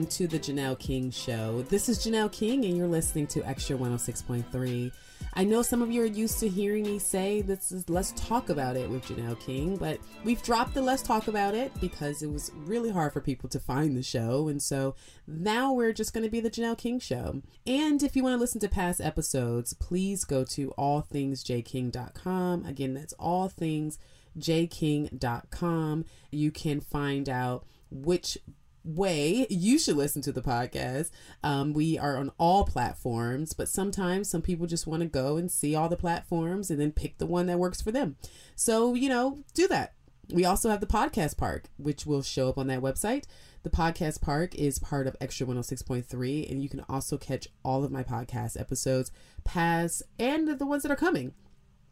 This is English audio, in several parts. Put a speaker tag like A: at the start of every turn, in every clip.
A: Welcome to the Janelle King Show. This is Janelle King, and you're listening to Extra 106.3. I know some of you are used to hearing me say this is Let's Talk About It with Janelle King, but we've dropped the Let's Talk About It because it was really hard for people to find the show. And so now we're just going to be the Janelle King Show. And if you want to listen to past episodes, please go to allthingsjking.com. Again, that's allthingsjking.com. You can find out which way you should listen to the podcast. Um, we are on all platforms, but sometimes some people just want to go and see all the platforms and then pick the one that works for them. So, you know, do that. We also have the podcast park, which will show up on that website. The podcast park is part of Extra 106.3, and you can also catch all of my podcast episodes, past and the ones that are coming,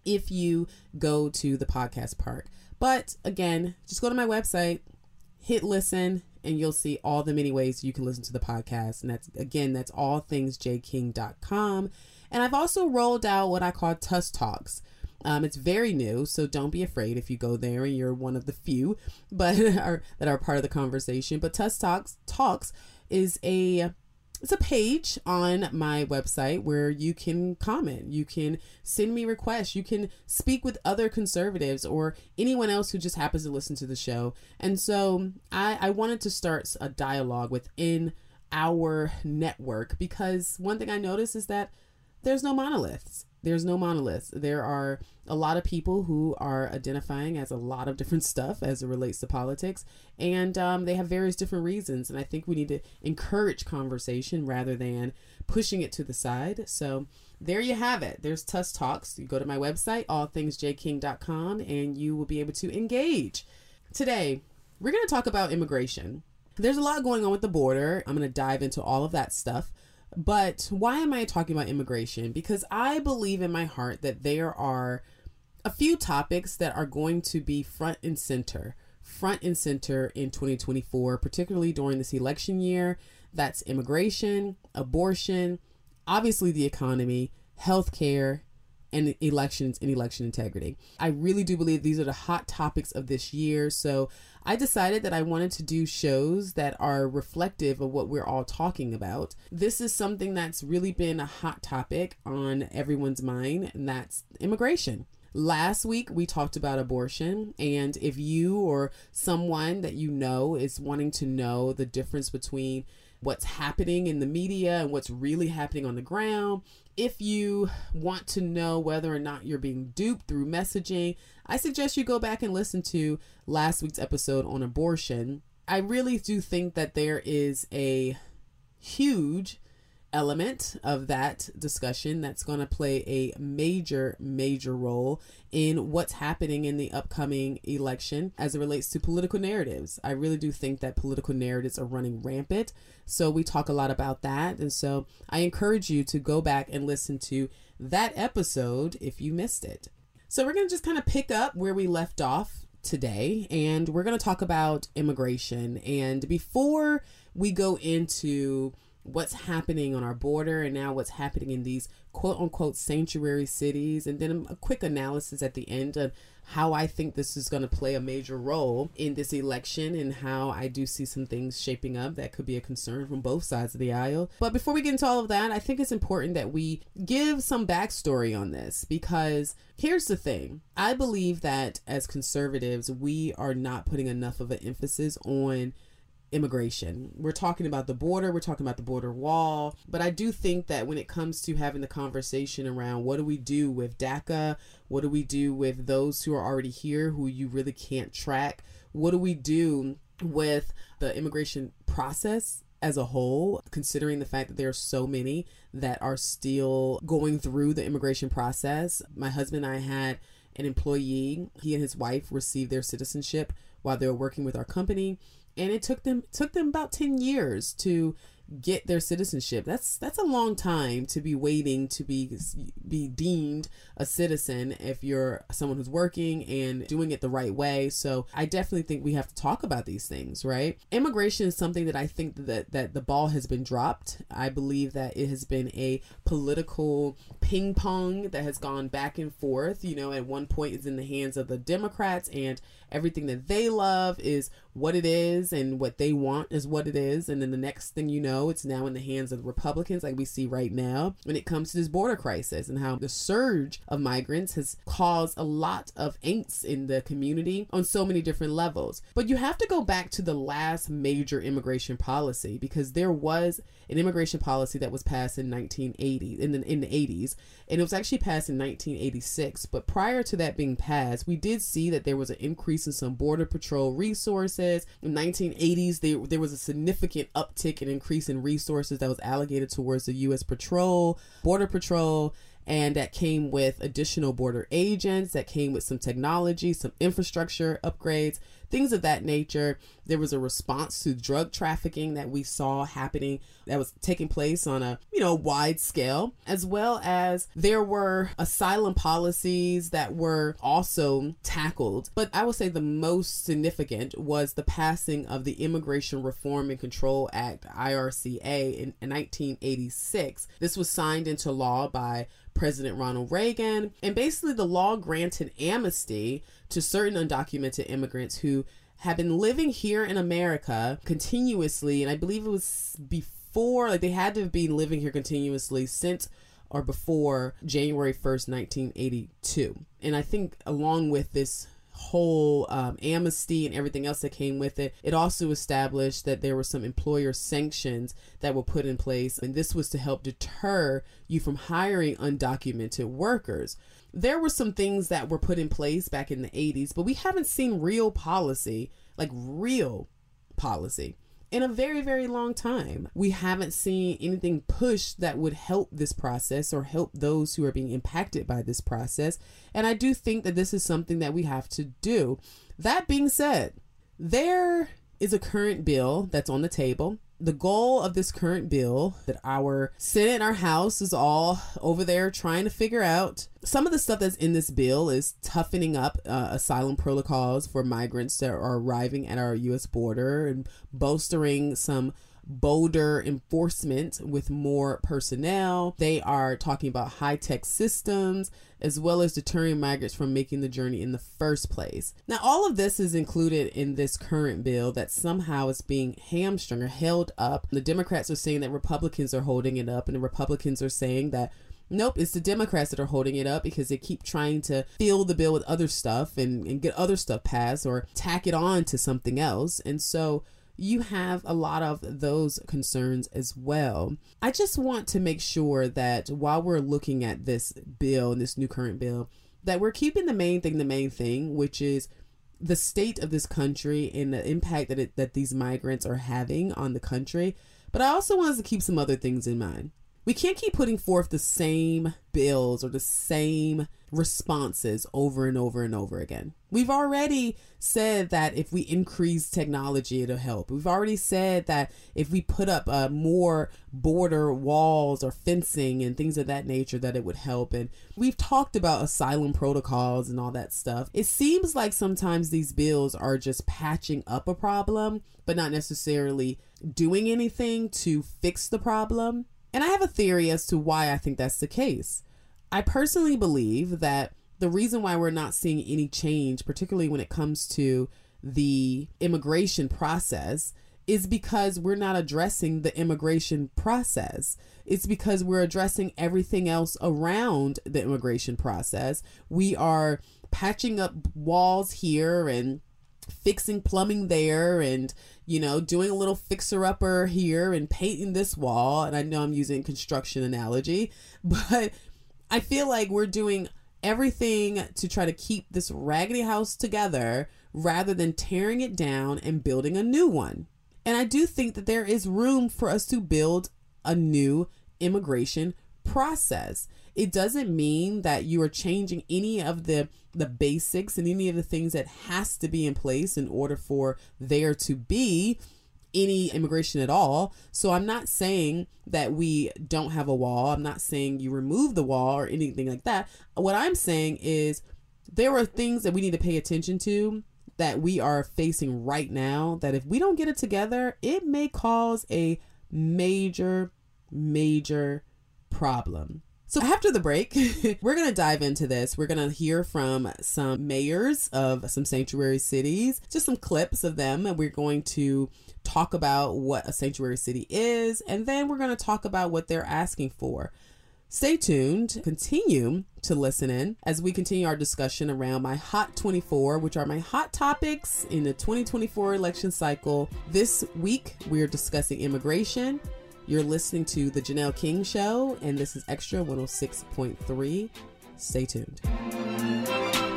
A: if you go to the podcast park. But again, just go to my website, hit listen, and you'll see all the many ways you can listen to the podcast. And that's again, that's allthingsjking.com. And I've also rolled out what I call Tuss Talks. Um, it's very new, so don't be afraid if you go there and you're one of the few, but are, that are part of the conversation. But Tuss Talks Talks is a it's a page on my website where you can comment, you can send me requests, you can speak with other conservatives or anyone else who just happens to listen to the show. And so I, I wanted to start a dialogue within our network because one thing I noticed is that there's no monoliths there's no monoliths. There are a lot of people who are identifying as a lot of different stuff as it relates to politics, and um, they have various different reasons. And I think we need to encourage conversation rather than pushing it to the side. So there you have it. There's Tuss Talks. You go to my website, allthingsjking.com, and you will be able to engage. Today, we're going to talk about immigration. There's a lot going on with the border. I'm going to dive into all of that stuff. But why am I talking about immigration? Because I believe in my heart that there are a few topics that are going to be front and center, front and center in 2024, particularly during this election year. That's immigration, abortion, obviously the economy, healthcare, and elections and election integrity. I really do believe these are the hot topics of this year. So I decided that I wanted to do shows that are reflective of what we're all talking about. This is something that's really been a hot topic on everyone's mind, and that's immigration. Last week, we talked about abortion, and if you or someone that you know is wanting to know the difference between what's happening in the media and what's really happening on the ground. If you want to know whether or not you're being duped through messaging, I suggest you go back and listen to last week's episode on abortion. I really do think that there is a huge element of that discussion that's going to play a major, major role in what's happening in the upcoming election as it relates to political narratives. I really do think that political narratives are running rampant. So we talk a lot about that. And so I encourage you to go back and listen to that episode if you missed it. So we're going to just kind of pick up where we left off today and we're going to talk about immigration. And before we go into what's happening on our border and now what's happening in these quote unquote sanctuary cities, and then a quick analysis at the end of how I think this is going to play a major role in this election and how I do see some things shaping up that could be a concern from both sides of the aisle. But before we get into all of that, I think it's important that we give some backstory on this because here's the thing I believe that as conservatives, we are not putting enough of an emphasis on immigration. We're talking about the border, we're talking about the border wall, but I do think that when it comes to having the conversation around what do we do with DACA, what do we do with those who are already here who you really can't track, what do we do with the immigration process as a whole, considering the fact that there are so many that are still going through the immigration process. My husband and I had an employee. He and his wife received their citizenship while they were working with our company, and it took them took them about ten years to get their citizenship. That's that's a long time to be waiting to be be deemed a citizen if you're someone who's working and doing it the right way. So I definitely think we have to talk about these things, right? Immigration is something that I think that that the ball has been dropped. I believe that it has been a political ping pong that has gone back and forth. You know, at one point it's in the hands of the Democrats and everything that they love is what it is and what they want is what it is. And then the next thing you know it's now in the hands of the republicans like we see right now when it comes to this border crisis and how the surge of migrants has caused a lot of angst in the community on so many different levels. But you have to go back to the last major immigration policy because there was an immigration policy that was passed in 1980 in the in the 80s and it was actually passed in 1986 but prior to that being passed we did see that there was an increase in some border patrol resources. In 1980s there, there was a significant uptick and increase in resources that was allocated towards the US patrol border patrol and that came with additional border agents that came with some technology some infrastructure upgrades things of that nature. There was a response to drug trafficking that we saw happening that was taking place on a, you know, wide scale, as well as there were asylum policies that were also tackled. But I would say the most significant was the passing of the Immigration Reform and Control Act, IRCA, in, in 1986. This was signed into law by President Ronald Reagan. And basically, the law granted amnesty to certain undocumented immigrants who have been living here in America continuously. And I believe it was before, like, they had to have been living here continuously since or before January 1st, 1982. And I think, along with this whole um, amnesty and everything else that came with it. It also established that there were some employer sanctions that were put in place, and this was to help deter you from hiring undocumented workers. There were some things that were put in place back in the 80s, but we haven't seen real policy, like real policy in a very, very long time. We haven't seen anything pushed that would help this process or help those who are being impacted by this process. And I do think that this is something that we have to do. That being said, there is a current bill that's on the table the goal of this current bill that our Senate and our House is all over there trying to figure out. Some of the stuff that's in this bill is toughening up uh, asylum protocols for migrants that are arriving at our U.S. border and bolstering some bolder enforcement with more personnel. They are talking about high tech systems as well as deterring migrants from making the journey in the first place. Now, all of this is included in this current bill that somehow is being hamstrung or held up. The Democrats are saying that Republicans are holding it up, and the Republicans are saying that Nope, it's the Democrats that are holding it up because they keep trying to fill the bill with other stuff and, and get other stuff passed or tack it on to something else. And so you have a lot of those concerns as well. I just want to make sure that while we're looking at this bill and this new current bill, that we're keeping the main thing the main thing, which is the state of this country and the impact that it, that these migrants are having on the country. But I also want us to keep some other things in mind. We can't keep putting forth the same bills or the same responses over and over and over again. We've already said that if we increase technology, it'll help. We've already said that if we put up uh, more border walls or fencing and things of that nature, that it would help. And we've talked about asylum protocols and all that stuff. It seems like sometimes these bills are just patching up a problem, but not necessarily doing anything to fix the problem. And I have a theory as to why I think that's the case. I personally believe that the reason why we're not seeing any change, particularly when it comes to the immigration process, is because we're not addressing the immigration process. It's because we're addressing everything else around the immigration process. We are patching up walls here and fixing plumbing there and you know doing a little fixer upper here and painting this wall and i know i'm using construction analogy but i feel like we're doing everything to try to keep this raggedy house together rather than tearing it down and building a new one. And i do think that there is room for us to build a new immigration process. It doesn't mean that you are changing any of the the basics and any of the things that has to be in place in order for there to be any immigration at all. So I'm not saying that we don't have a wall. I'm not saying you remove the wall or anything like that. What I'm saying is there are things that we need to pay attention to that we are facing right now that if we don't get it together, it may cause a major, major problem. So after the break, we're going to dive into this. We're going to hear from some mayors of some sanctuary cities, just some clips of them, and we're going to talk about what a sanctuary city is, and then we're going to talk about what they're asking for. Stay tuned, continue to listen in as we continue our discussion around my Hot 24, which are my hot topics in the 2024 election cycle. This week, we're discussing immigration. You're listening to The Janelle King Show, and this is Extra 106.3. Stay tuned.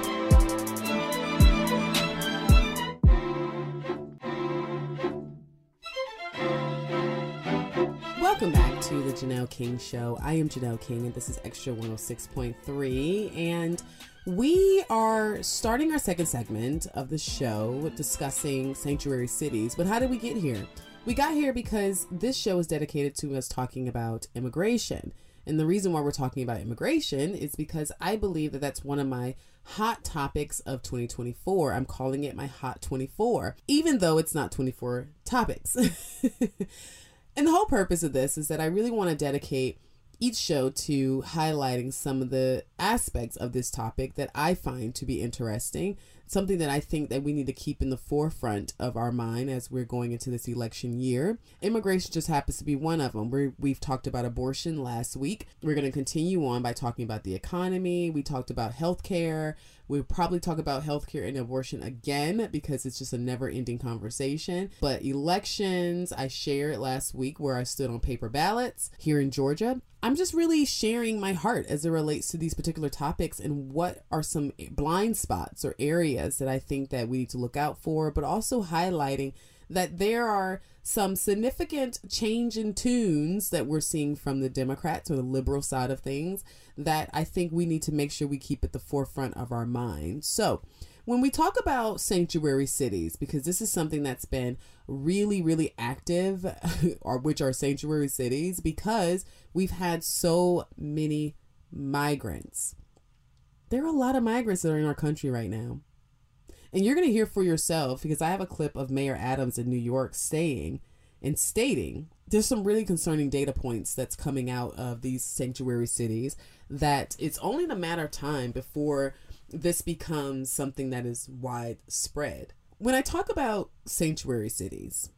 A: Welcome back to the Janelle King Show. I am Janelle King, and this is Extra 106.3. And we are starting our second segment of the show discussing sanctuary cities. But how did we get here? We got here because this show is dedicated to us talking about immigration. And the reason why we're talking about immigration is because I believe that that's one of my hot topics of 2024. I'm calling it my Hot 24, even though it's not 24 topics. And the whole purpose of this is that I really want to dedicate each show to highlighting some of the aspects of this topic that I find to be interesting, something that I think that we need to keep in the forefront of our mind as we're going into this election year. Immigration just happens to be one of them. we we've talked about abortion last week. We're going to continue on by talking about the economy. We talked about healthcare. We'll probably talk about healthcare and abortion again because it's just a never ending conversation. But elections, I shared last week where I stood on paper ballots here in Georgia. I'm just really sharing my heart as it relates to these particular topics and what are some blind spots or areas that I think that we need to look out for, but also highlighting that there are some significant change in tunes that we're seeing from the Democrats or the liberal side of things that I think we need to make sure we keep at the forefront of our mind. So, when we talk about sanctuary cities, because this is something that's been really, really active, or which are sanctuary cities, because we've had so many migrants. There are a lot of migrants that are in our country right now. And you're going to hear for yourself because I have a clip of Mayor Adams in New York saying and stating there's some really concerning data points that's coming out of these sanctuary cities that it's only a matter of time before this becomes something that is widespread. When I talk about sanctuary cities,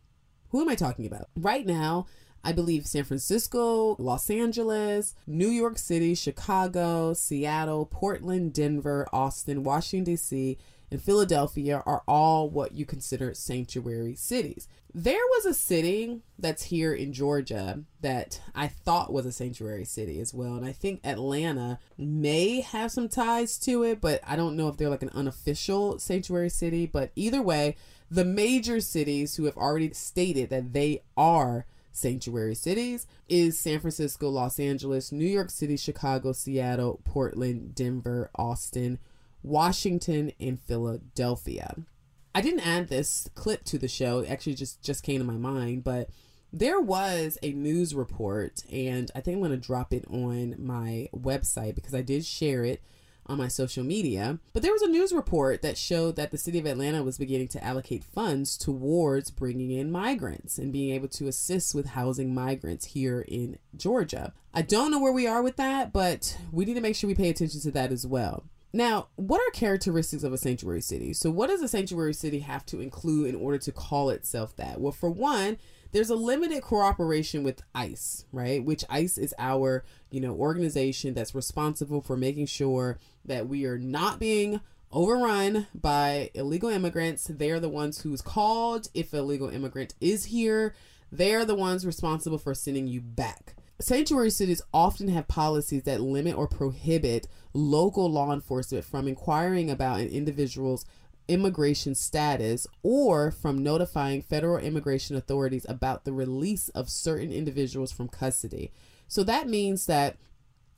A: who am I talking about? Right now, I believe San Francisco, Los Angeles, New York City, Chicago, Seattle, Portland, Denver, Austin, Washington, D.C., and Philadelphia are all what you consider sanctuary cities. There was a city that's here in Georgia that I thought was a sanctuary city as well. And I think Atlanta may have some ties to it, but I don't know if they're like an unofficial sanctuary city. But either way, the major cities who have already stated that they are sanctuary cities is San Francisco, Los Angeles, New York City, Chicago, Seattle, Portland, Denver, Austin, Washington, and Philadelphia. I didn't add this clip to the show. It actually just just came to my mind, but there was a news report and I think I'm going to drop it on my website because I did share it on my social media. But there was a news report that showed that the city of Atlanta was beginning to allocate funds towards bringing in migrants and being able to assist with housing migrants here in Georgia. I don't know where we are with that, but we need to make sure we pay attention to that as well. Now, what are characteristics of a sanctuary city? So, what does a sanctuary city have to include in order to call itself that? Well, for one, there's a limited cooperation with ICE, right? Which ICE is our, you know, organization that's responsible for making sure that we are not being overrun by illegal immigrants. They're the ones who's called if illegal immigrant is here. They're the ones responsible for sending you back. Sanctuary cities often have policies that limit or prohibit local law enforcement from inquiring about an individual's immigration status or from notifying federal immigration authorities about the release of certain individuals from custody. So that means that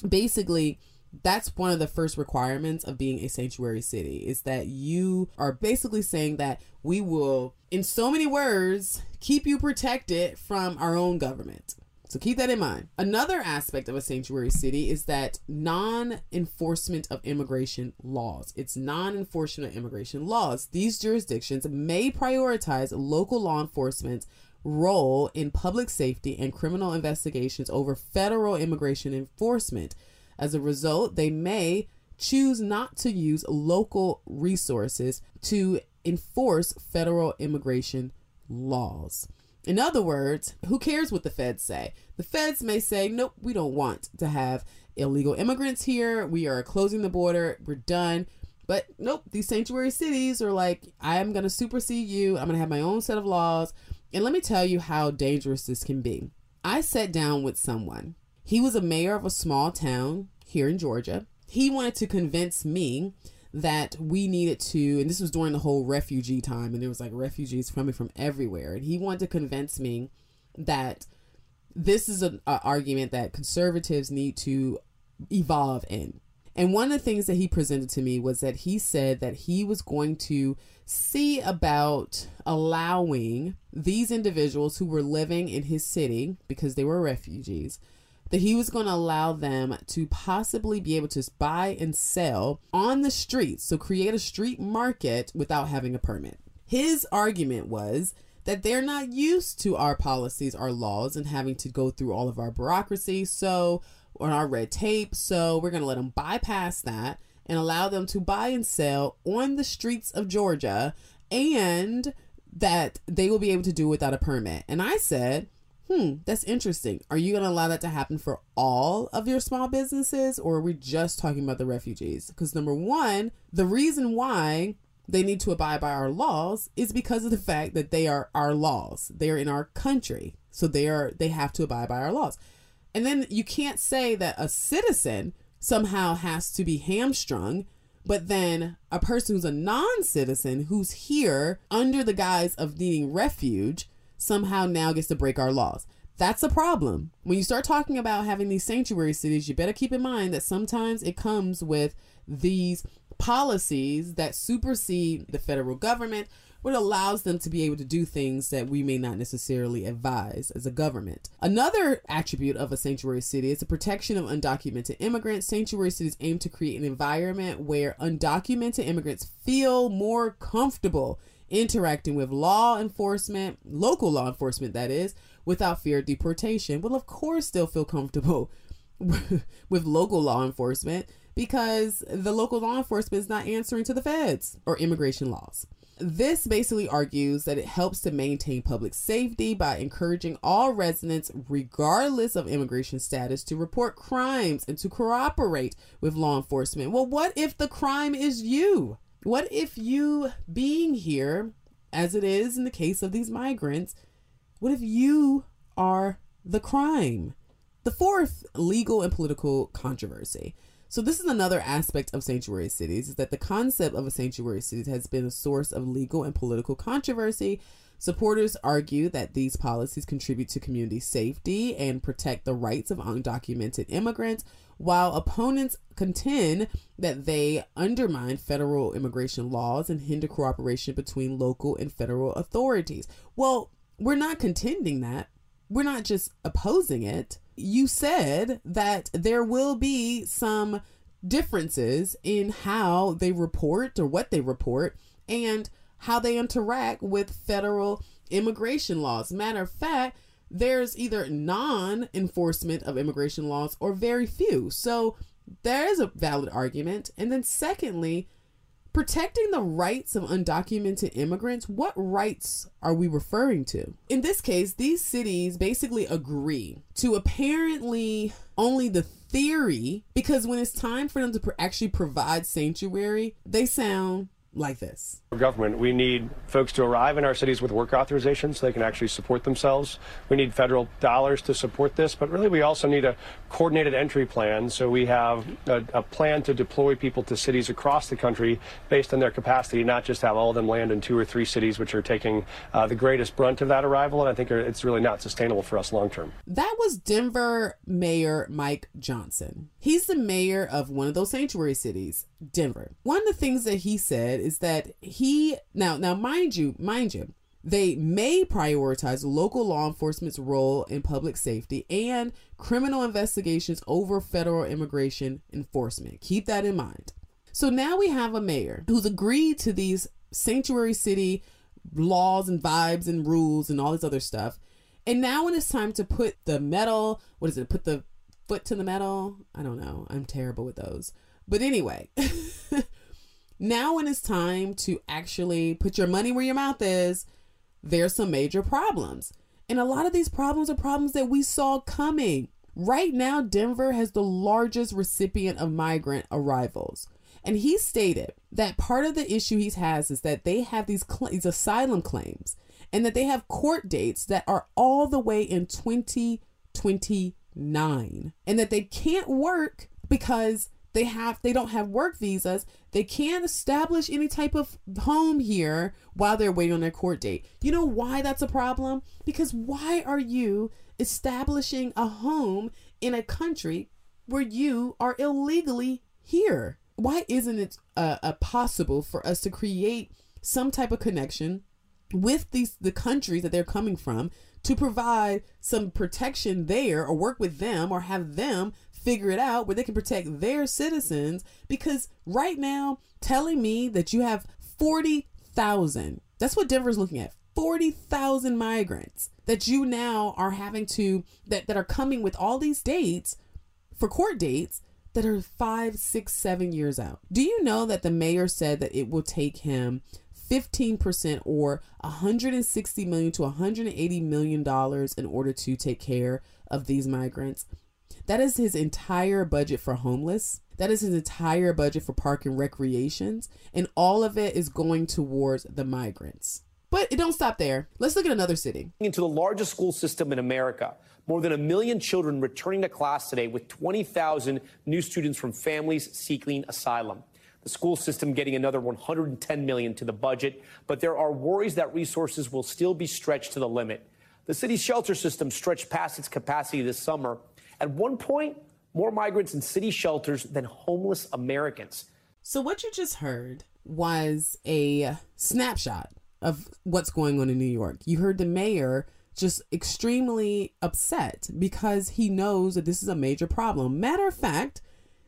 A: basically that's one of the first requirements of being a sanctuary city is that you are basically saying that we will in so many words keep you protected from our own government so keep that in mind. Another aspect of a sanctuary city is that non enforcement of immigration laws. It's non enforcement of immigration laws. These jurisdictions may prioritize local law enforcement's role in public safety and criminal investigations over federal immigration enforcement. As a result, they may choose not to use local resources to enforce federal immigration laws. In other words, who cares what the feds say? The feds may say, nope, we don't want to have illegal immigrants here. We are closing the border. We're done. But nope, these sanctuary cities are like, I am going to supersede you. I'm going to have my own set of laws. And let me tell you how dangerous this can be. I sat down with someone. He was a mayor of a small town here in Georgia. He wanted to convince me that we needed to, and this was during the whole refugee time, and there was like refugees coming from everywhere. And he wanted to convince me that this is an argument that conservatives need to evolve in. And one of the things that he presented to me was that he said that he was going to see about allowing these individuals who were living in his city because they were refugees that he was going to allow them to possibly be able to buy and sell on the streets, so create a street market without having a permit. His argument was that they're not used to our policies, our laws, and having to go through all of our bureaucracy, so on our red tape. So we're going to let them bypass that and allow them to buy and sell on the streets of Georgia and that they will be able to do without a permit. And I said, Hmm, that's interesting. Are you going to allow that to happen for all of your small businesses, or are we just talking about the refugees? Because, number one, the reason why they need to abide by our laws is because of the fact that they are our laws. They're in our country. So they are they have to abide by our laws. And then you can't say that a citizen somehow has to be hamstrung, but then a person who's a non-citizen who's here under the guise of needing refuge somehow now gets to break our laws. That's a problem. When you start talking about having these sanctuary cities, you better keep in mind that sometimes it comes with these policies that supersede the federal government, what allows them to be able to do things that we may not necessarily advise as a government. Another attribute of a sanctuary city is the protection of undocumented immigrants. Sanctuary cities aim to create an environment where undocumented immigrants feel more comfortable interacting with law enforcement, local law enforcement, that is, without fear of deportation, will of course still feel comfortable with local law enforcement because the local law enforcement is not answering to the feds or immigration laws. This basically argues that it helps to maintain public safety by encouraging all residents, regardless of immigration status, to report crimes and to cooperate with law enforcement. Well, what if the crime is you? What if you being here, as it is in the case of these migrants, what if you are the crime? The fourth, legal and political controversy. So this is another aspect of sanctuary cities is that the concept of a sanctuary city has been a source of legal and political controversy. Supporters argue that these policies contribute to community safety and protect the rights of undocumented immigrants, while opponents contend that they undermine federal immigration laws and hinder cooperation between local and federal authorities. Well, we're not contending that. We're not just opposing it. You said that there will be some differences in how they report or what they report and how they interact with federal immigration laws. Matter of fact, there's either non enforcement of immigration laws or very few. So there is a valid argument. And then, secondly, protecting the rights of undocumented immigrants, what rights are we referring to? In this case, these cities basically agree to apparently only the theory because when it's time for them to actually provide sanctuary, they sound like this.
B: Government, we need folks to arrive in our cities with work authorization so they can actually support themselves. We need federal dollars to support this, but really we also need a coordinated entry plan. So we have a, a plan to deploy people to cities across the country based on their capacity, not just have all of them land in two or three cities, which are taking uh, the greatest brunt of that arrival. And I think it's really not sustainable for us long term.
A: That was Denver Mayor Mike Johnston. He's the mayor of one of those sanctuary cities, Denver. One of the things that he said is that he now now mind you, mind you, they may prioritize local law enforcement's role in public safety and criminal investigations over federal immigration enforcement. Keep that in mind. So now we have a mayor who's agreed to these sanctuary city laws and vibes and rules and all this other stuff. And now when it's time to put the metal, what is it? Put the foot to the metal? I don't know. I'm terrible with those. But anyway, now when it's time to actually put your money where your mouth is, there's some major problems. And a lot of these problems are problems that we saw coming. Right now, Denver has the largest recipient of migrant arrivals. And he stated that part of the issue he has is that they have these, cl- these asylum claims and that they have court dates that are all the way in 2029 and that they can't work because they have they don't have work visas they can't establish any type of home here while they're waiting on their court date. You know why that's a problem? Because why are you establishing a home in a country where you are illegally here? Why isn't it uh, uh, possible for us to create some type of connection with these the countries that they're coming from to provide some protection there or work with them or have them figure it out where they can protect their citizens because right now telling me that you have 40,000 that's what Denver's looking at 40,000 migrants that you now are having to that that are coming with all these dates for court dates that are five, six, seven years out. Do you know that the mayor said that it will take him 15% or 160 million to 180 million dollars in order to take care of these migrants? That is his entire budget for homeless. That is his entire budget for park and recreations. And all of it is going towards the migrants. But it don't stop there. Let's look at another city.
C: Into the largest school system in America. More than a million children returning to class today with 20,000 new students from families seeking asylum. The school system getting another 110 million to the budget, but there are worries that resources will still be stretched to the limit. The city's shelter system stretched past its capacity this summer. At one point, more migrants in city shelters than homeless Americans.
A: So what you just heard was a snapshot of what's going on in New York. You heard the mayor just extremely upset because he knows that this is a major problem. Matter of fact,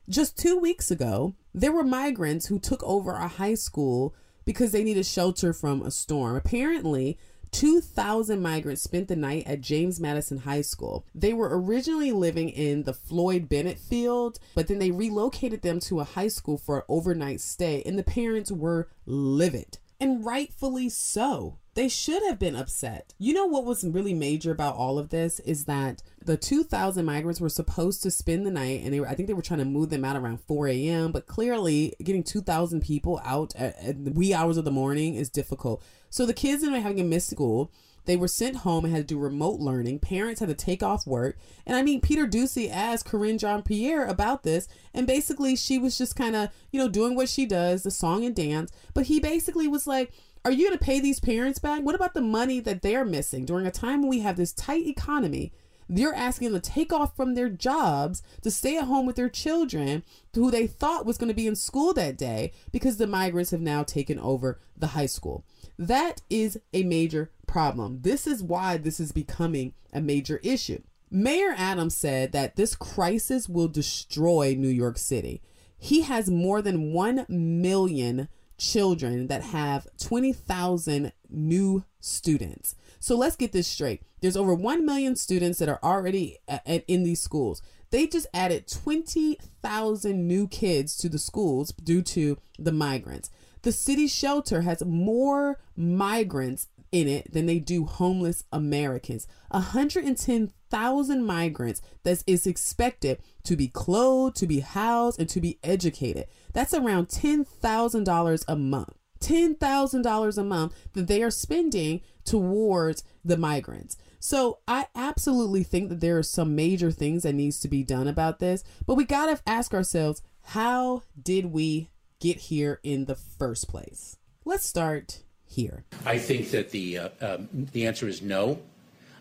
A: just two weeks ago, there were migrants who took over a high school because they needed shelter from a storm. Apparently, 2,000 migrants spent the night at James Madison High School. They were originally living in the Floyd Bennett field, but then they relocated them to a high school for an overnight stay, and the parents were livid. And rightfully so they should have been upset. You know what was really major about all of this is that the 2,000 migrants were supposed to spend the night, and they were, I think they were trying to move them out around 4 a.m. But clearly, getting 2,000 people out at, at, the wee hours of the morning is difficult. So the kids ended up having to miss school. They were sent home and had to do remote learning. Parents had to take off work. And I mean, Peter Doocy asked Karine Jean Pierre about this. And basically, she was just kind of, you know, doing what she does, the song and dance. But he basically was like, are you going to pay these parents back? What about the money that they're missing during a time when we have this tight economy? They're asking them to take off from their jobs to stay at home with their children who they thought was going to be in school that day because the migrants have now taken over the high school. That is a major problem. This is why this is becoming a major issue. Mayor Adams said that this crisis will destroy New York City. He has more than 1 million children that have 20,000 new students. So let's get this straight. There's over 1 million students that are already in these schools. They just added 20,000 new kids to the schools due to the migrants. The city shelter has more migrants in it than they do homeless Americans. 110,000 migrants that is expected to be clothed, to be housed, and to be educated. That's around $10,000 a month. $10,000 a month that they are spending towards the migrants. So I absolutely think that there are some major things that needs to be done about this, but we got to ask ourselves, how did we get here in the first place? Let's start here.
D: I think that the uh, um, the answer is no.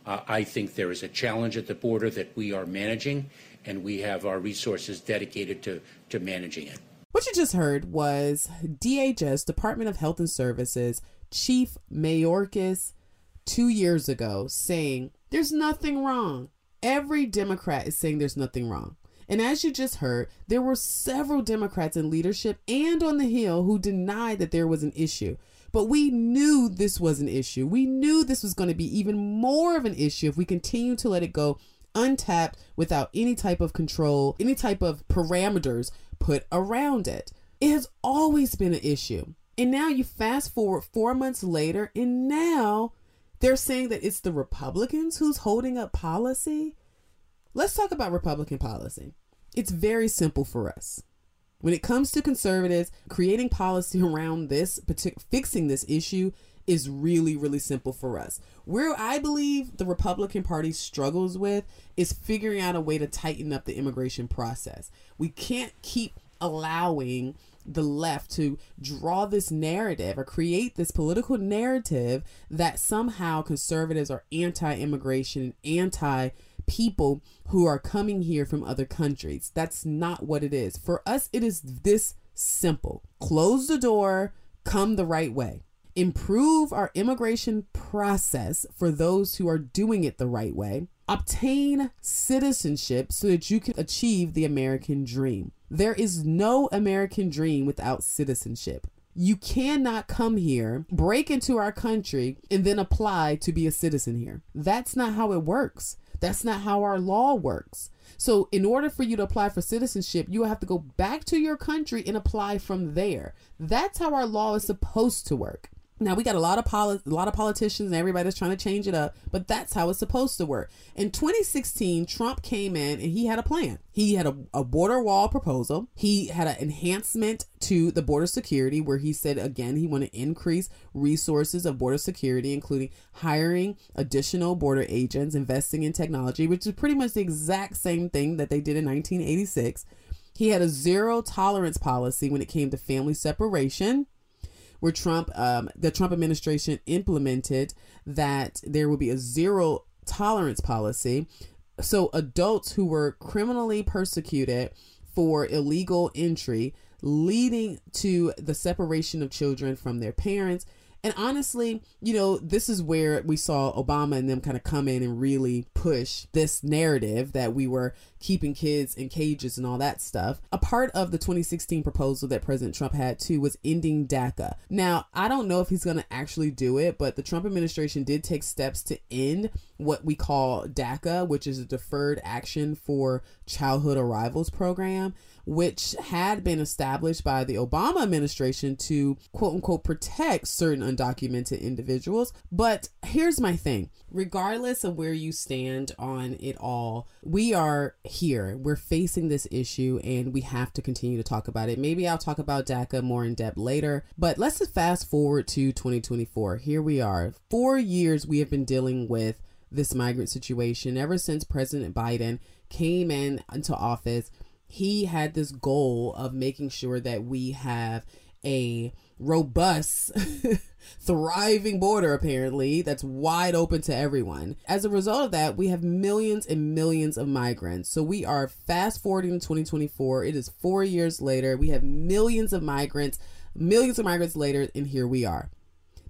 D: Uh, I think there is a challenge at the border that we are managing, and we have our resources dedicated to to managing it.
A: What you just heard was DHS, Department of Health and Services, Chief Mayorkas two years ago saying there's nothing wrong. Every Democrat is saying there's nothing wrong. And as you just heard, there were several Democrats in leadership and on the Hill who denied that there was an issue. But we knew this was an issue. We knew this was going to be even more of an issue if we continue to let it go untapped without any type of control, any type of parameters put around it. It has always been an issue. And now you fast forward four months later, and now they're saying that it's the Republicans who's holding up policy. Let's talk about Republican policy. It's very simple for us. When it comes to conservatives, creating policy around this, fixing this issue is really, really simple for us. Where I believe the Republican Party struggles with is figuring out a way to tighten up the immigration process. We can't keep allowing the left to draw this narrative or create this political narrative that somehow conservatives are anti immigration anti people who are coming here from other countries. That's not what it is. For us, it is this simple close the door, come the right way. Improve our immigration process for those who are doing it the right way. Obtain citizenship so that you can achieve the American dream. There is no American dream without citizenship. You cannot come here, break into our country, and then apply to be a citizen here. That's not how it works. That's not how our law works. So, in order for you to apply for citizenship, you have to go back to your country and apply from there. That's how our law is supposed to work. Now we got a lot of poli- a lot of politicians and everybody's trying to change it up, but that's how it's supposed to work. In 2016, Trump came in and he had a plan. He had a, a border wall proposal. He had an enhancement to the border security where he said again he wanted to increase resources of border security, including hiring additional border agents, investing in technology, which is pretty much the exact same thing that they did in 1986. He had a zero tolerance policy when it came to family separation where Trump, um, the Trump administration implemented that there will be a zero tolerance policy. So adults who were criminally persecuted for illegal entry, leading to the separation of children from their parents and honestly, you know, this is where we saw Obama and them kind of come in and really push this narrative that we were keeping kids in cages and all that stuff. A part of the 2016 proposal that President Trump had too was ending DACA. Now, I don't know if he's going to actually do it, but the Trump administration did take steps to end what we call DACA, which is a deferred action for childhood arrivals program which had been established by the Obama administration to quote unquote protect certain undocumented individuals. But here's my thing regardless of where you stand on it all, we are here. We're facing this issue and we have to continue to talk about it. Maybe I'll talk about DACA more in depth later, but let's just fast forward to 2024. Here we are. Four years we have been dealing with this migrant situation ever since President Biden came in into office he had this goal of making sure that we have a robust, thriving border, apparently, that's wide open to everyone. As a result of that, we have millions and millions of migrants. So we are fast forwarding to 2024. It is four years later. We have millions of migrants, millions of migrants later, and here we are.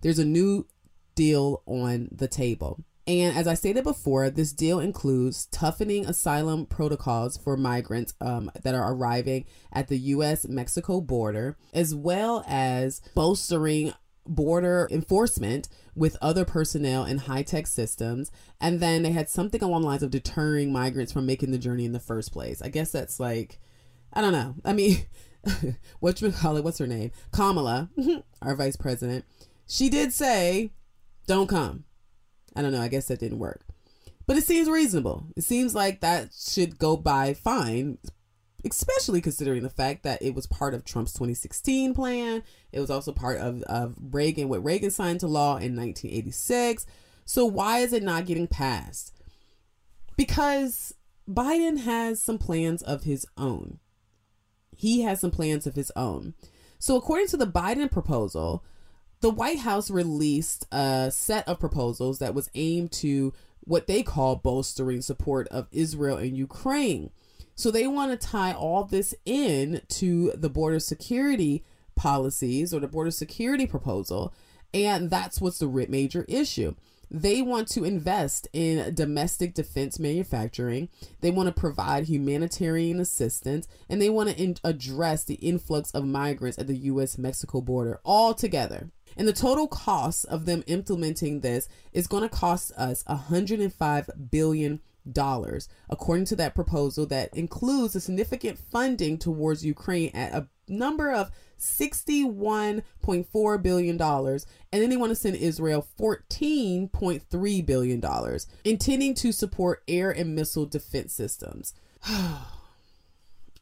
A: There's a new deal on the table. And as I stated before, this deal includes toughening asylum protocols for migrants um, that are arriving at the U.S. Mexico border, as well as bolstering border enforcement with other personnel and high tech systems. And then they had something along the lines of deterring migrants from making the journey in the first place. I guess that's like, I don't know. I mean, what? What's her name? Kamala, our vice president. She did say, don't come I don't know. I guess that didn't work. But it seems reasonable. It seems like that should go by fine especially considering the fact that it was part of Trump's 2016 plan. It was also part of, of Reagan, what Reagan signed to law in 1986. So why is it not getting passed? Because Biden has some plans of his own. He has some plans of his own. So, according to the Biden proposal, the White House released a set of proposals that was aimed to what they call bolstering support of Israel and Ukraine. So they want to tie all this in to the border security policies or the border security proposal. And that's what's the major issue. They want to invest in domestic defense manufacturing. They want to provide humanitarian assistance and they want to in- address the influx of migrants at the US Mexico border all together. And the total cost of them implementing this is going to cost us 105 billion dollars according to that proposal that includes a significant funding towards Ukraine at a number of 61.4 billion dollars and then they want to send Israel 14.3 billion dollars intending to support air and missile defense systems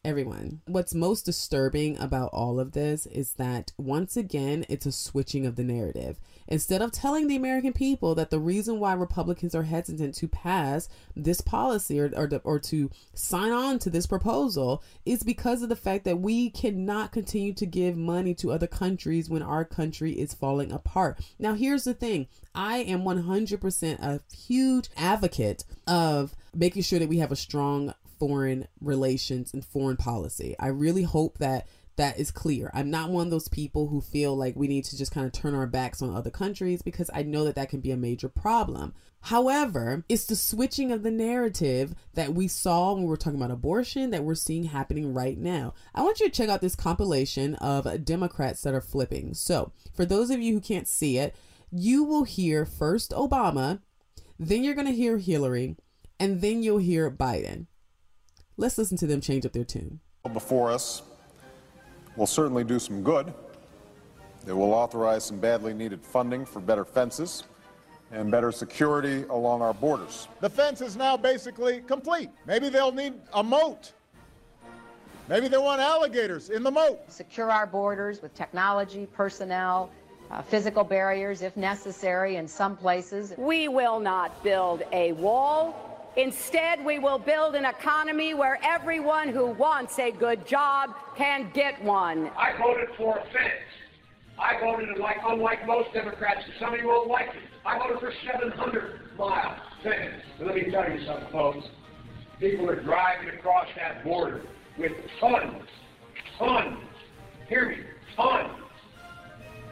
A: everyone. What's most disturbing about all of this is that once again, it's a switching of the narrative. Instead of telling the American people that the reason why Republicans are hesitant to pass this policy or, or, or to sign on to this proposal is because of the fact that we cannot continue to give money to other countries when our country is falling apart. Now, here's the thing I am 100% a huge advocate of making sure that we have a strong foreign relations and foreign policy. I really hope that that is clear. I'm not one of those people who feel like we need to just kind of turn our backs on other countries because I know that that can be a major problem. However, it's the switching of the narrative that we saw when we were talking about abortion that we're seeing happening right now. I want you to check out this compilation of Democrats that are flipping. So, for those of you who can't see it, you will hear first Obama, then you're going to hear Hillary, and then you'll hear Biden. Let's listen to them change up their tune.
E: Before us will certainly do some good. It will authorize some badly needed funding for better fences and better security along our borders.
F: The fence is now basically complete. Maybe they'll need a moat. Maybe they want alligators in the moat.
G: Secure our borders with technology, personnel, uh, physical barriers if necessary in some places.
H: We will not build a wall Instead, we will build an economy where everyone who wants a good job can get one.
I: I voted for a fence. I voted like unlike most Democrats, and some of you won't like it. I voted for 700 mile fence. Let me tell you something, folks. People are driving across that border with tons, tons, hear me, tons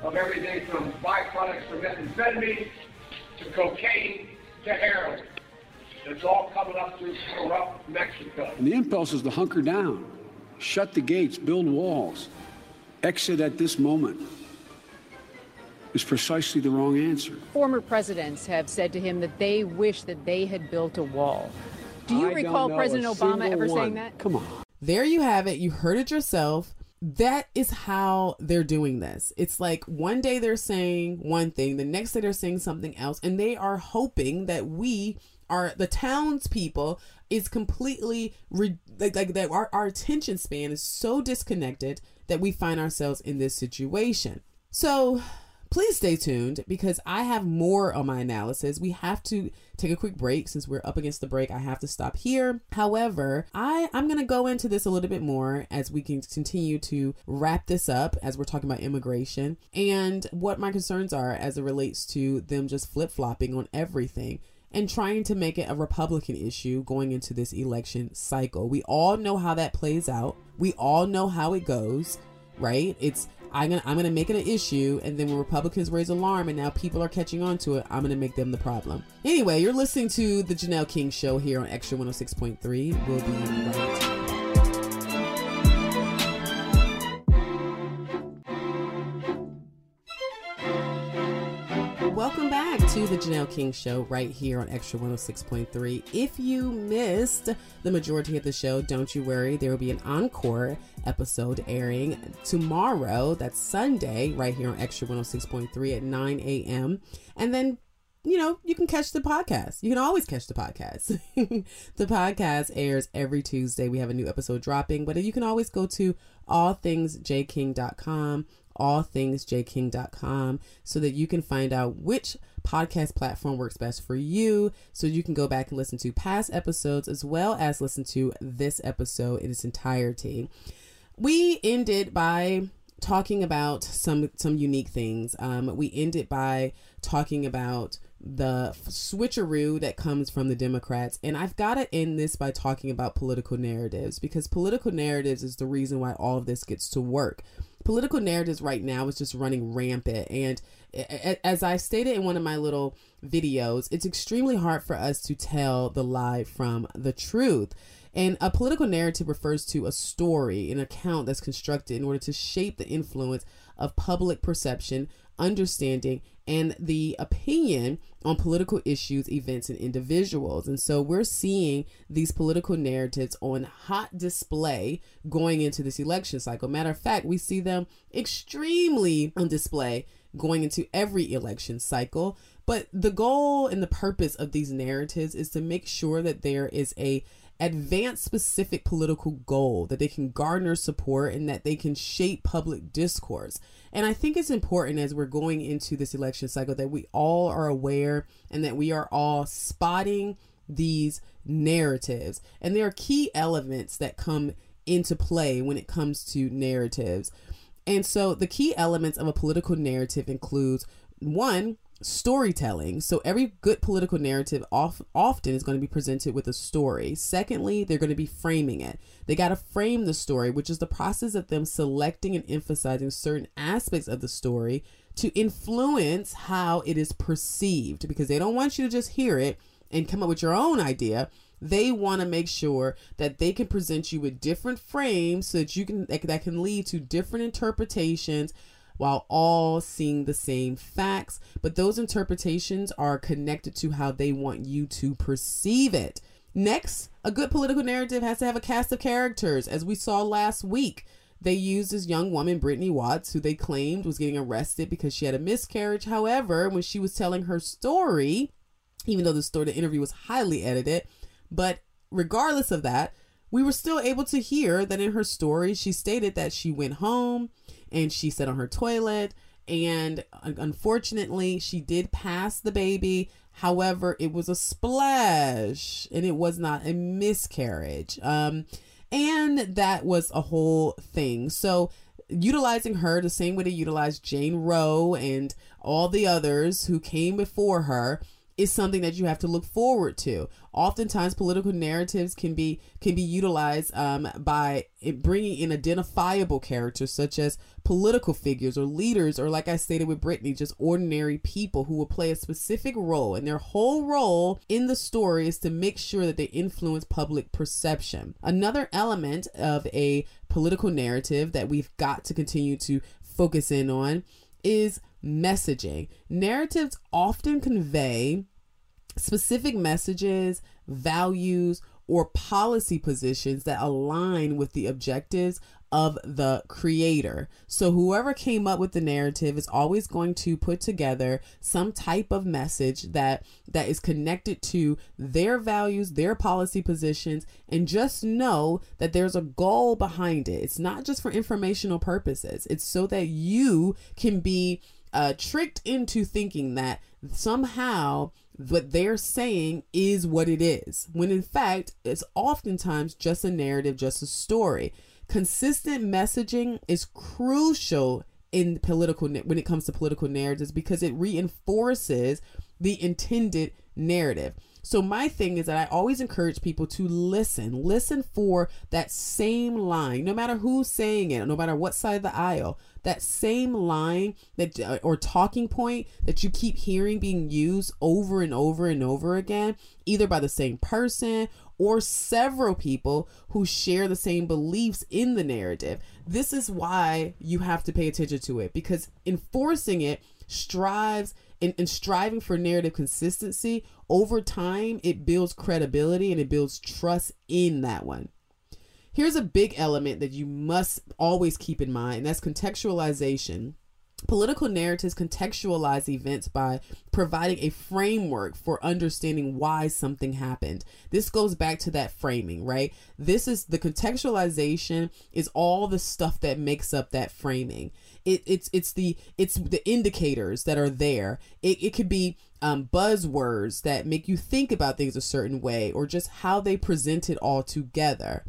I: of everything from byproducts from methamphetamine to cocaine to heroin. It's all coming up through corrupt Mexico.
J: And the impulse is to hunker down, shut the gates, build walls, exit at this moment is precisely the wrong answer.
K: Former presidents have said to him that they wish that they had built a wall. Do you
J: I
K: recall President Obama ever
J: one.
K: saying that?
J: Come on.
A: There you have it. You heard it yourself. That is how they're doing this. It's like one day they're saying one thing, the next day they're saying something else, and they are hoping that we our the townspeople is completely re, like, like that our, our attention span is so disconnected that we find ourselves in this situation so please stay tuned because I have more on my analysis. We have to take a quick break since we're up against the break. I have to stop here. However, I I'm going to go into this a little bit more as we can continue to wrap this up as we're talking about immigration and what my concerns are as it relates to them just flip-flopping on everything and trying to make it a Republican issue going into this election cycle. We all know how that plays out. We all know how it goes, right? It's I'm gonna I'm gonna make it an issue, and then when Republicans raise alarm and now people are catching on to it, I'm gonna make them the problem. Anyway, you're listening to the Janelle King Show here on Extra 106.3. We'll be right back to the Janelle King Show right here on Extra 106.3. If you missed the majority of the show, don't you worry. There will be an encore episode airing tomorrow. That's Sunday, right here on Extra 106.3 at 9 a.m. And then you know, you can catch the podcast. You can always catch the podcast. the podcast airs every Tuesday. We have a new episode dropping, but you can always go to allthingsjking.com, allthingsjking.com, so that you can find out which podcast platform works best for you. So you can go back and listen to past episodes as well as listen to this episode in its entirety. We ended by talking about some some unique things. Um, we ended by talking about the switcheroo that comes from the Democrats. And I've got to end this by talking about political narratives because political narratives is the reason why all of this gets to work. Political narratives right now is just running rampant. And as I stated in one of my little videos, it's extremely hard for us to tell the lie from the truth. And a political narrative refers to a story, an account that's constructed in order to shape the influence of public perception, understanding, and the opinion on political issues, events, and individuals. And so we're seeing these political narratives on hot display going into this election cycle. Matter of fact, we see them extremely on display going into every election cycle. But the goal and the purpose of these narratives is to make sure that there is a advance specific political goal that they can garner support and that they can shape public discourse. And I think it's important as we're going into this election cycle that we all are aware and that we are all spotting these narratives. And there are key elements that come into play when it comes to narratives. And so the key elements of a political narrative includes one, storytelling. So every good political narrative off, often is going to be presented with a story. Secondly, they're going to be framing it. They got to frame the story, which is the process of them selecting and emphasizing certain aspects of the story to influence how it is perceived because they don't want you to just hear it and come up with your own idea. They want to make sure that they can present you with different frames so that you can that can lead to different interpretations while all seeing the same facts, but those interpretations are connected to how they want you to perceive it. Next, a good political narrative has to have a cast of characters, as we saw last week. They used this young woman, Brittany Watts, who they claimed was getting arrested because she had a miscarriage. However, when she was telling her story, even though the story, the interview was highly edited, but regardless of that, we were still able to hear that in her story, she stated that she went home, and she sat on her toilet. And unfortunately she did pass the baby. However it was a splash and it was not a miscarriage. Um and that was a whole thing. So utilizing her the same way they utilized jane roe and all the others who came before her is something that you have to look forward to. Oftentimes, political narratives can be can be utilized um, by bringing in identifiable characters such as political figures or leaders, or like I stated with Brittany, just ordinary people who will play a specific role, and their whole role in the story is to make sure that they influence public perception. Another element of a political narrative that we've got to continue to focus in on is messaging. Narratives often convey specific messages, values, or policy positions that align with the objectives of the creator. So whoever came up with the narrative is always going to put together some type of message that that is connected to their values, their policy positions and just know that there's a goal behind it. It's not just for informational purposes. It's so that you can be uh, tricked into thinking that somehow what they're saying is what it is, when in fact, it's oftentimes just a narrative, just a story. Consistent messaging is crucial in political when it comes to political narratives because it reinforces the intended narrative. So my thing is that I always encourage people to listen. Listen for that same line, no matter who's saying it, no matter what side of the aisle. That same line that uh, or talking point that you keep hearing being used over and over and over again, either by the same person or several people who share the same beliefs in the narrative. This is why you have to pay attention to it because enforcing it strives and, and striving for narrative consistency over time it builds credibility and it builds trust in that one. Here's a big element that you must always keep in mind and that's contextualization Political narratives contextualize events by providing a framework for understanding why something happened. This goes back to that framing, right? This is the contextualization is all the stuff that makes up that framing. It, it's it's the it's the indicators that are there. It, it could be um, buzzwords that make you think about things a certain way, or just how they present it all together.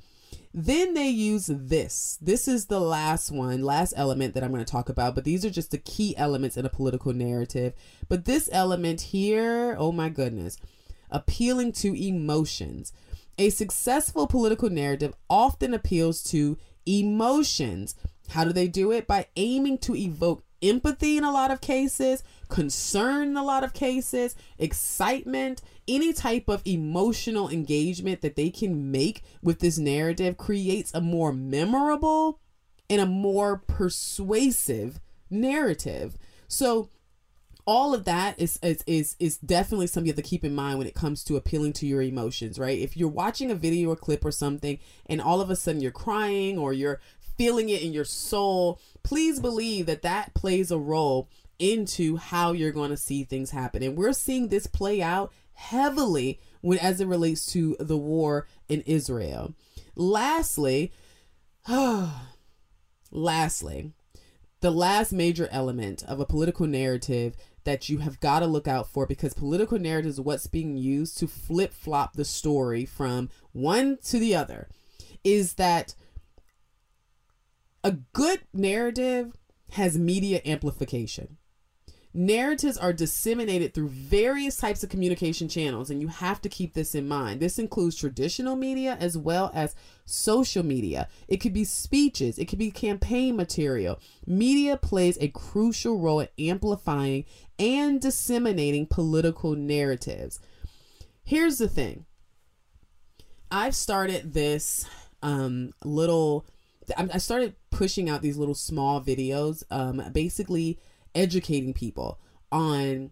A: Then they use this. This is the last one, last element that I'm going to talk about, but these are just the key elements in a political narrative. But this element here, oh my goodness, appealing to emotions. A successful political narrative often appeals to emotions. How do they do it? By aiming to evoke empathy in a lot of cases, concern in a lot of cases, excitement, any type of emotional engagement that they can make with this narrative creates a more memorable and a more persuasive narrative. So all of that is, is is is definitely something you have to keep in mind when it comes to appealing to your emotions, right? If you're watching a video or clip or something and all of a sudden you're crying or you're feeling it in your soul, please believe that that plays a role into how you're going to see things happen. And we're seeing this play out heavily when as it relates to the war in Israel. Lastly, lastly, the last major element of a political narrative that you have got to look out for because political narrative is what's being used to flip flop the story from one to the other is that a good narrative has media amplification. Narratives are disseminated through various types of communication channels, and you have to keep this in mind. This includes traditional media as well as social media. It could be speeches, it could be campaign material. Media plays a crucial role in amplifying and disseminating political narratives. Here's the thing I've started this um, little, I started pushing out these little small videos, um, basically educating people on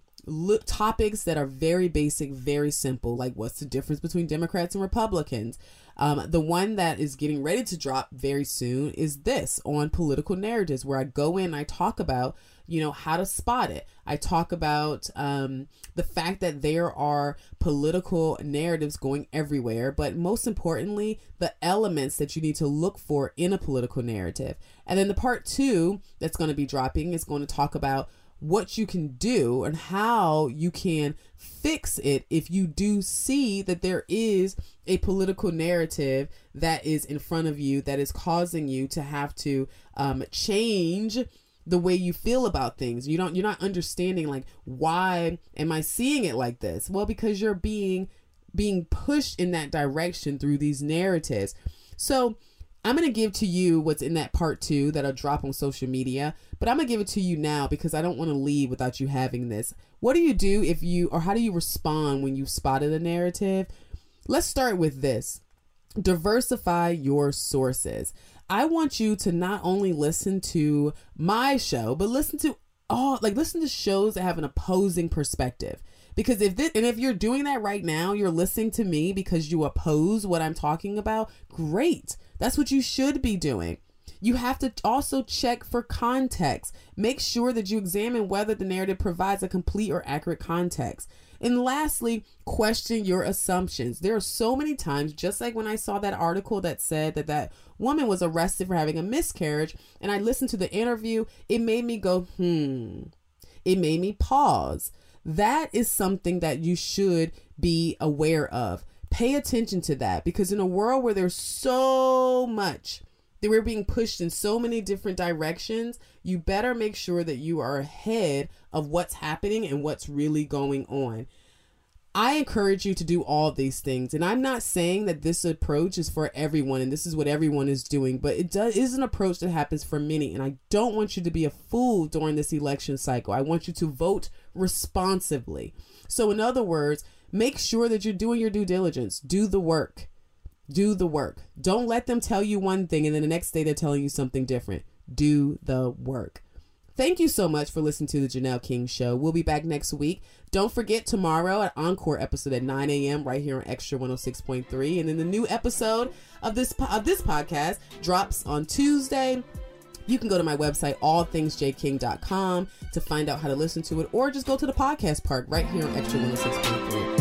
A: topics that are very basic, very simple, like what's the difference between Democrats and Republicans. Um, the one that is getting ready to drop very soon is this on political narratives, where I go in, I talk about, you know, how to spot it. I talk about um, the fact that there are political narratives going everywhere, but most importantly, the elements that you need to look for in a political narrative. And then the part two that's going to be dropping is going to talk about what you can do and how you can fix it if you do see that there is a political narrative that is in front of you that is causing you to have to um, change the way you feel about things. You don't you're not understanding like why am i seeing it like this? Well because you're being being pushed in that direction through these narratives. So I'm going to give to you what's in that part two that I'll drop on social media, but I'm going to give it to you now because I don't want to leave without you having this. What do you do if you, or how do you respond when you've spotted a narrative? Let's start with this diversify your sources. I want you to not only listen to my show, but listen to all, like, listen to shows that have an opposing perspective because if this and if you're doing that right now you're listening to me because you oppose what i'm talking about great that's what you should be doing. You have to also check for context. Make sure that you examine whether the narrative provides a complete or accurate context. And lastly, question your assumptions. There are so many times, just like when I saw that article that said that that woman was arrested for having a miscarriage, and I listened to the interview, it made me go, hmm. It made me pause. That is something that you should be aware of. Pay attention to that because in a world where there's so much that we're being pushed in so many different directions, you better make sure that you are ahead of what's happening and what's really going on. I encourage you to do all these things. And I'm not saying that this approach is for everyone and this is what everyone is doing, but it does is an approach that happens for many. And I don't want you to be a fool during this election cycle. I want you to vote responsibly. So in other words, Make sure that you're doing your due diligence. Do the work. Do the work. Don't let them tell you one thing and then the next day they're telling you something different. Do the work. Thank you so much for listening to the Janelle King Show. We'll be back next week. Don't forget tomorrow an encore episode at 9 a.m. right here on Extra 106.3, and then the new episode of this of this podcast drops on Tuesday You can go to my website, allthingsjking.com, to find out how to listen to it, or just go to the podcast park right here on Extra 106.3.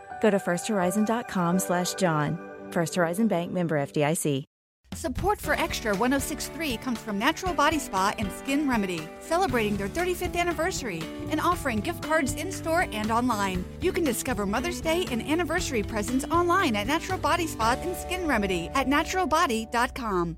L: Go to firsthorizon.com slash John. First Horizon Bank member FDIC.
M: Support for Extra 1063 comes from Natural Body Spa and Skin Remedy, celebrating their 35th anniversary and offering gift cards in store and online. You can discover Mother's Day and anniversary presents online at Natural Body Spa and Skin Remedy at naturalbody.com.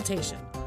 N: consultation.